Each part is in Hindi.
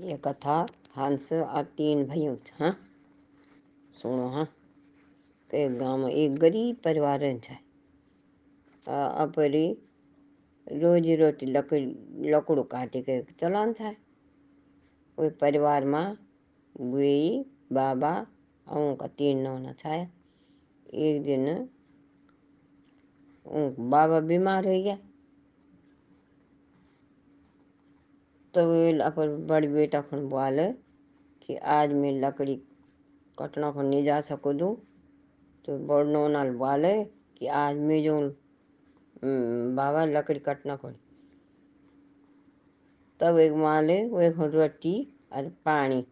ये कथा हंस और तीन भाइयों हाँ? सुनो हाँ? तो एक गाँव में एक गरीब परिवार है अपरी रोजी रोटी लकड़ी लकड़ू काटी के चलान था वो परिवार में गुई, बाबा और उनका तीन नौना था एक दिन बाबा बीमार हो गया। तो वे अपन बड़ी बेटा खन बोले कि आज मैं लकड़ी कटना को नहीं जा सको दूँ तो बड़ नौनाल बोले कि आज मैं जो बाबा लकड़ी कटना को तब एक माले वो एक रोटी और पानी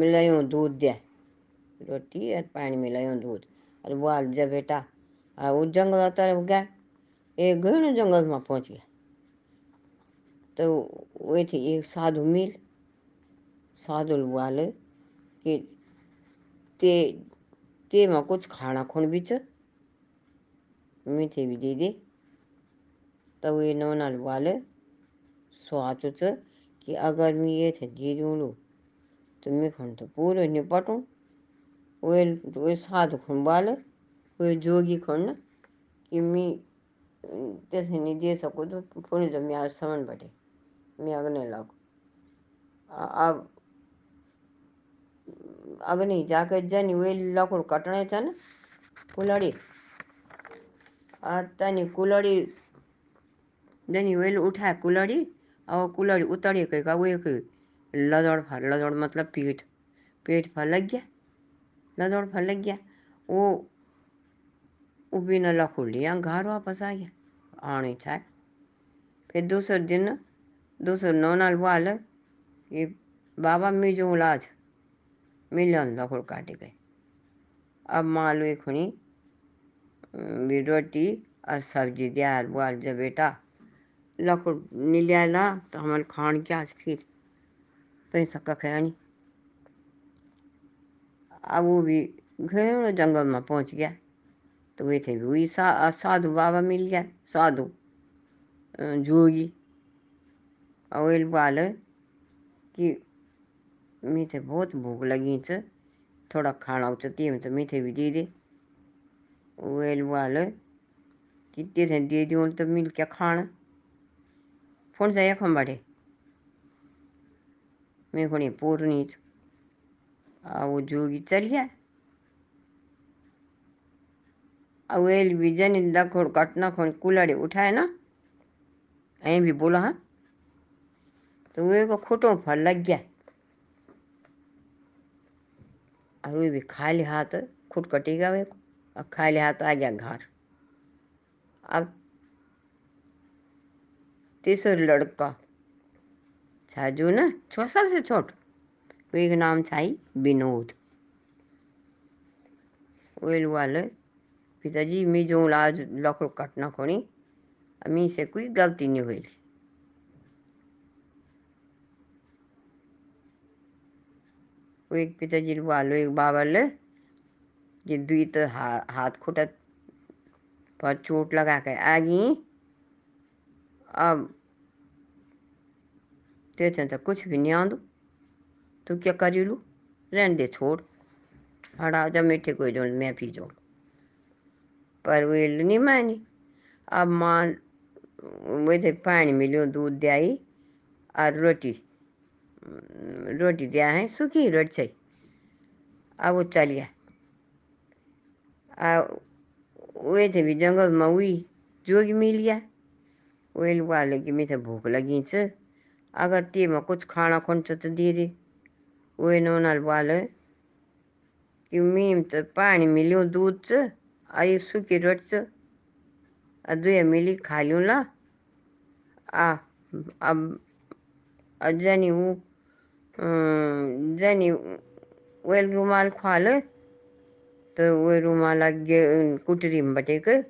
मिलायो दूध दिया रोटी और पानी मिलायो दूध। और बोल जा बेटा वो जंगल तरफ़ गया एक घने जंगल में पहुँच गया। तो वे थे एक साधु मिल साधु वाले, कि ते ते में कुछ खाना खोन बीच मीठे भी दे दे। तो वे नौनाल वाले सोचो च कि अगर मैं ये थे दे दूँ तो मैं खन तो पूरे निपटूँ वे वे साधु खन वाले, वे जोगी खन कि मैं तैसे नहीं दे सकूँ तो थोड़ी तो मैं समझ बैठे अग्नि लागू अग्नि जाके जनी वे लकड़ कटने थे ना, कुलड़ी। और तनी कुलड़ी, जनी वे उठाए कुलड़ी और कुलड़ी उतरी के वो एक लदड़ फर लदड़ मतलब पेट पेट फर लग गया, लदड़ फर लग गया। वो वो बिना लकड़ लिया, घर वापस आ गया, आनी था फिर दूसरे दिन दूसरे नौनाल वाल ये बाबा मैं जो लाज मिलन लकड़ काटे गए। अब मालू खुनी रोटी और सब्ज़ी दिया बोल जब बेटा लकड़ नहीं लिया ला तो हमारे खान क्या फिर? पैसा कखेनी अब वो भी घने जंगल में पहुँच गया तो वे थे वही सा, साधु बाबा मिल गया साधु जोगी। और बोले कि मीठे बहुत भूख लगी च। थोड़ा खाना उचती है तो मीठे भी दे दे। वेल बोले कितने थे दे दूँ तो मिल क्या खाना फ़ोन जाए खम बाटे। मैं को पूर्णी आ वो जोगी चल गया। वेल भी जन लखोड़ कटना खोन कुलड़े उठाए ना। ऐ भी बोला हाँ। तो वे को खुटों फल लग गया। और वे भी खाली हाथ खुट कटेगा वे को। और खाली हाथ आ गया घर। अब तीसरा लड़का छाजू ना, छो सबसे छोट, वे का नाम छाई विनोद। वेल वाले, पिताजी, मैं जो लाज लकड़ कटना खोनी अमी से कोई गलती नहीं हुई एक पिताजी वालो एक बाबा ले ये दुई तो हा, हाथ खुटा पर चोट लगा के आ गई अब तेते तो कुछ भी नहीं आंदू। तू क्या करी लू? रहने दे छोड़। हड़ा जा मीठे कोई जो मैं पी जो पर वो नहीं मानी अब माँ वे पानी मिलियो दूध दियाई और रोटी। रोटी दिया है, सूखी रोटी चाहिए अब वो चल गया वे थे भी जंगल में हुई जोगी मिल गया। वे वाले कि मैं भूख लगी छ अगर ते में कुछ खाना खोन तो दे दे। वे नौनाल वाले कि मीम तो पानी मिलियो दूध च और सूखी रोटी च दुए मिली खा लूँ ला। आ, अब जनी वो जनी, वेल रुमाल खाले तो वो रुमाल आगे कुटरी में बटे के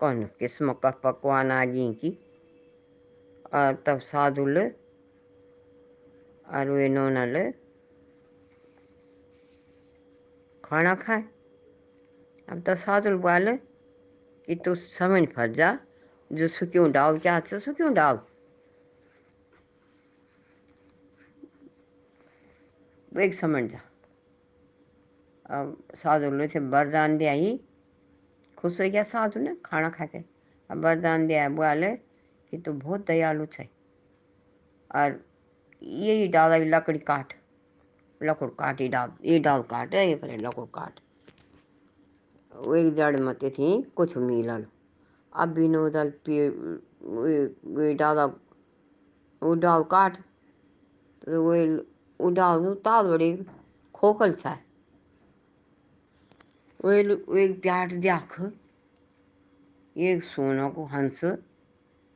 कौन किस्म का पकवान आ गई की? और तब साधु ले और वे नोना ले खाना खाए। अब तो साधु बोले कि तू समझ फर जा जो सुक्यों डाल क्या सु क्यों डाल वेग समझ जा। अब साधु लोग थे वरदान दिया ही खुश हो गया साधु ने खाना खा के? अब वरदान दिया बोले कि तू बहुत दयालु छै। और यही डाल लकड़ी काट। लकड़ काट, ये डाल ये डाल काट, ये पर लकड़ काट। एक जड़ मत थी कुछ मिलल अब विनोदल पे वे डाला, वो डाल काट तो वे वो डाल ताल बड़ी खोखल सा वे एक प्याट देख एक सोना को हंस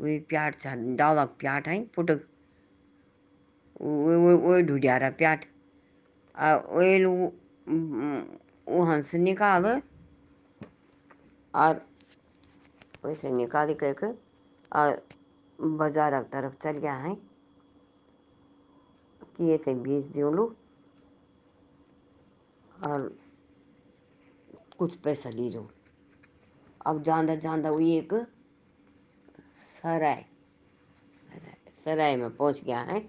वे प्याट छा डाला प्याट है पुटक वो ढूढ़ियारा प्याट आ वे हंस निकाल और वैसे निकाल करके और बाज़ार की तरफ़ चल गया है किए थे बीस दियो लोग और कुछ पैसा ली जाओ अब जांदा जांदा वो एक सराय। सराय में पहुँच गया है।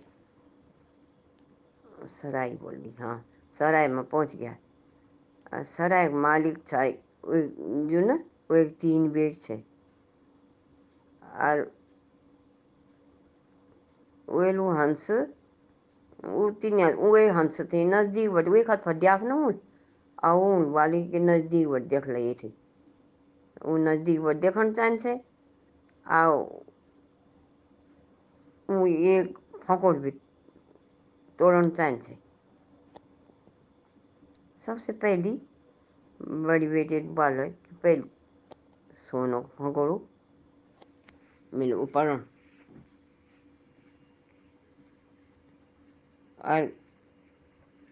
सराय बोल दी हाँ सराय में पहुँच गया सराय मालिक था जो ना, वो एक तीन बेड छे और वेलू हंस तीन वे हंस थे, नज़दीक बट वे खात फटियाक न हो आउन वाली के नज़दीक बट देख लिए थे। वो नज़दीक बट देखन चाहन छे आओ भी तोड़न चाहन छे। सबसे पहली बड़ी बेटे बाल पहली सोनो फकोड़ू, मिल ऊपर और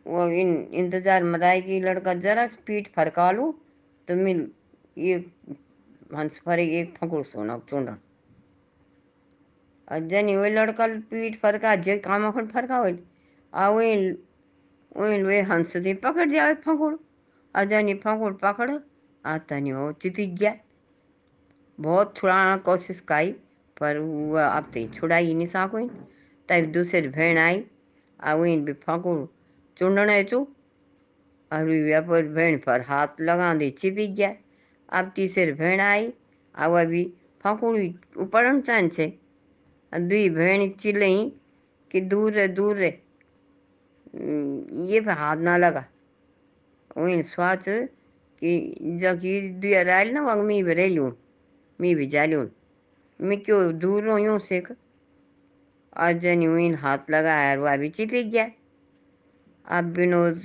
वो इन, इंतज़ार में रहा कि लड़का जरा पीठ फरका लूँ तो मिल, ये हंस फरे एक फकुड़ सोना चूंडन और जनी वो लड़का पीठ फरका, जे काम अखन फरका हो आ वही वही वे हंस थी पकड़ दिया एक फकुड़। और जनी पकड़, आ तनी वो चिपक गया। बहुत छुड़ाना कोशिश काई पर वह अब तो छुड़ाई नहीं साको तब दूसरी भेड़ आई आ वही भी फकुड़ चुंडने चू और पर भेड़ पर हाथ लगा दी चिपक गया अब तीसरी भेड़ आई आ वह भी फकुड़ी ऊपर चाँद छे दुई भेड़ चिल्लई कि दूर रे दूर रे ये पे हाथ ना लगा वही स्वाच कि जकी दुआ राल ना वग मी भी रेलूं मी भी जालूं मैं क्यों दूर यूँ सेक और जनी वही हाथ लगाया और वह भी चिपक गया। अब विनोद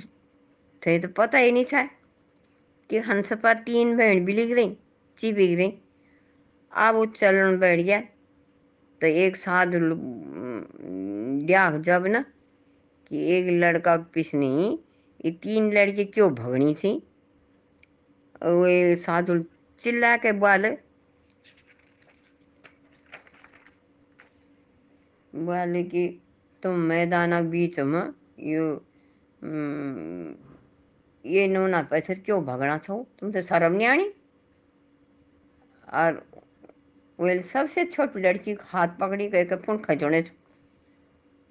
थे तो पता ही नहीं था कि हंस पर तीन भेड़ भी लिख रही चिपक रही। अब वो चलन बैठ गया तो एक साधु देख जब ना, कि एक लड़का पिछनी ये तीन लड़के क्यों भगनी थी? वे साधु चिल्ला के बोले कि तुम मैदान बीच में यो ये नोना पैसर क्यों भगना छो? तुमसे शर्म नहीं आनी? और वेल सबसे छोटी लड़की हाथ पकड़ी कह के फ़ोन खजोड़े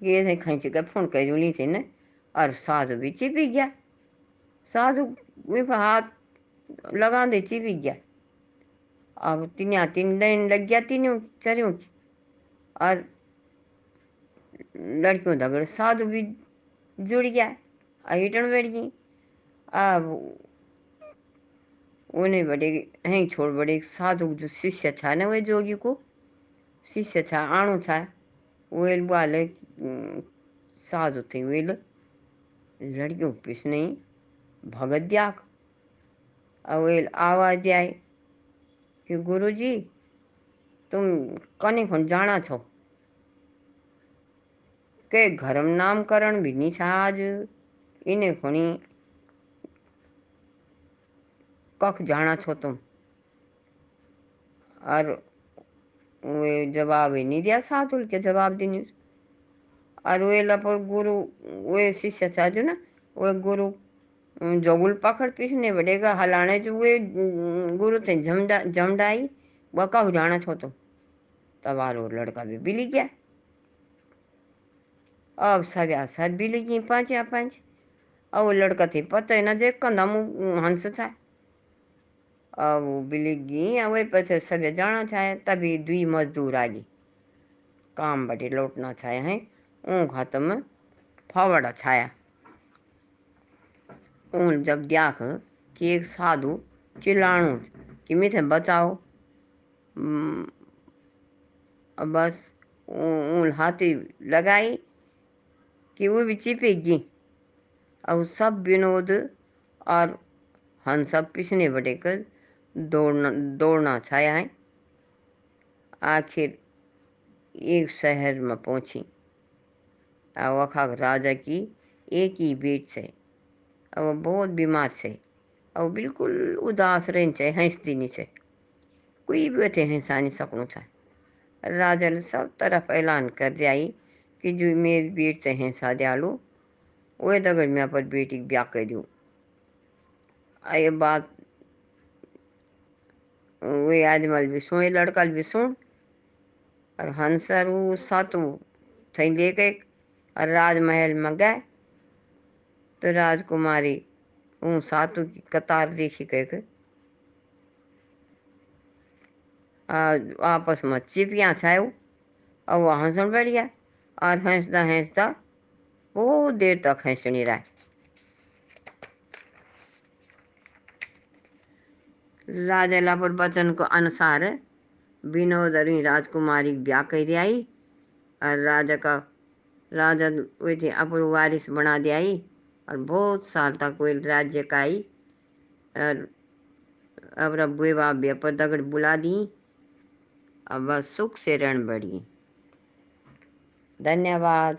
ये थे खींच के फ़ोन खजोली थी न, और साधु भी चिपक गया। साधु हाथ लगा दे चिपक गया। अब तीन तीन लाइन लग गया तीनों चरियों की। और लड़कियों दगड़ साधु भी जुड़ गया हिटन बैठ गई, अब उन्हें बड़े हैं छोड़ बड़े साधु जो शिष्य था ना वे जोगी को, शिष्य था, आणु था वेल वाले साधु थे वेल लड़कियों पिछ नहीं, भगत दियाक वेल आवाज़ आए कि गुरुजी, तुम कने खन जाना छो? नामकरण भी नहीं था आज इन्हें खणी कख जाना छो तुम और वे जवाब ही नहीं दिया साधुल के जवाब देने और वे लपर गुरु वे शिष्य था जो ना वे गुरु जोगुल पकड़ पीछने बढ़ेगा हलाने जो वे गुरु थे जमडा जमडाई वह कह जाना छो तुम तबारो लड़का भी बिली गया अब सव्या सब बिली गई पाँच या पाँच। अब वो लड़का थी पता ही ना, देख कंधा मुँह हंस छाए अब वो बिली गई अब वही पछे सबे जाना चाहे, तभी दुई मजदूर आ गई काम बटे लौटना छाए हैं ऊँ हाथ में फावड़ा छाया। ऊन जब देख कि एक साधु चिल्लाणु कि मिथे बचाओ। बस ऊन हाथी लगाई वो भी चिपेगी। और सब विनोद और हंसक पिछने बटे कर दौड़ना दौड़ना छाया है। आखिर एक शहर में पहुँची। और वखा राजा की एक ही बेट से और वो बहुत बीमार से और बिल्कुल उदास रहन छे, हंसती नहीं छे। कोई भी थे हंसा नहीं सकूँ छे। राजा ने सब तरफ़ ऐलान कर दिया कि जो मेरी बेट से हंसा दयालु वही दगड़ मैं पर बेटी ब्याह कर दूँ। ये बात, वे आदमल भी सुन लड़का भी सुन। और हंसर, वो सातु थी गए। और राजमहल में गए। तो राजकुमारी ऊ सातु की कतार देखी कह आपस में चिपिया छायो, और वो हंसन बढ़ गया। और हंसता हंसता बहुत देर तक हंसनी रहा। राजा वचन को अनुसार विनोद राजकुमारी ब्याह कर आई और राजा का राजा वे थे अपुर वारिस बना दिया और बहुत साल तक कोई राज्य का आई और अब रबुए बाप पर दगड़ बुला दी। अब बस सुख से रण बढ़ी धन्यवाद।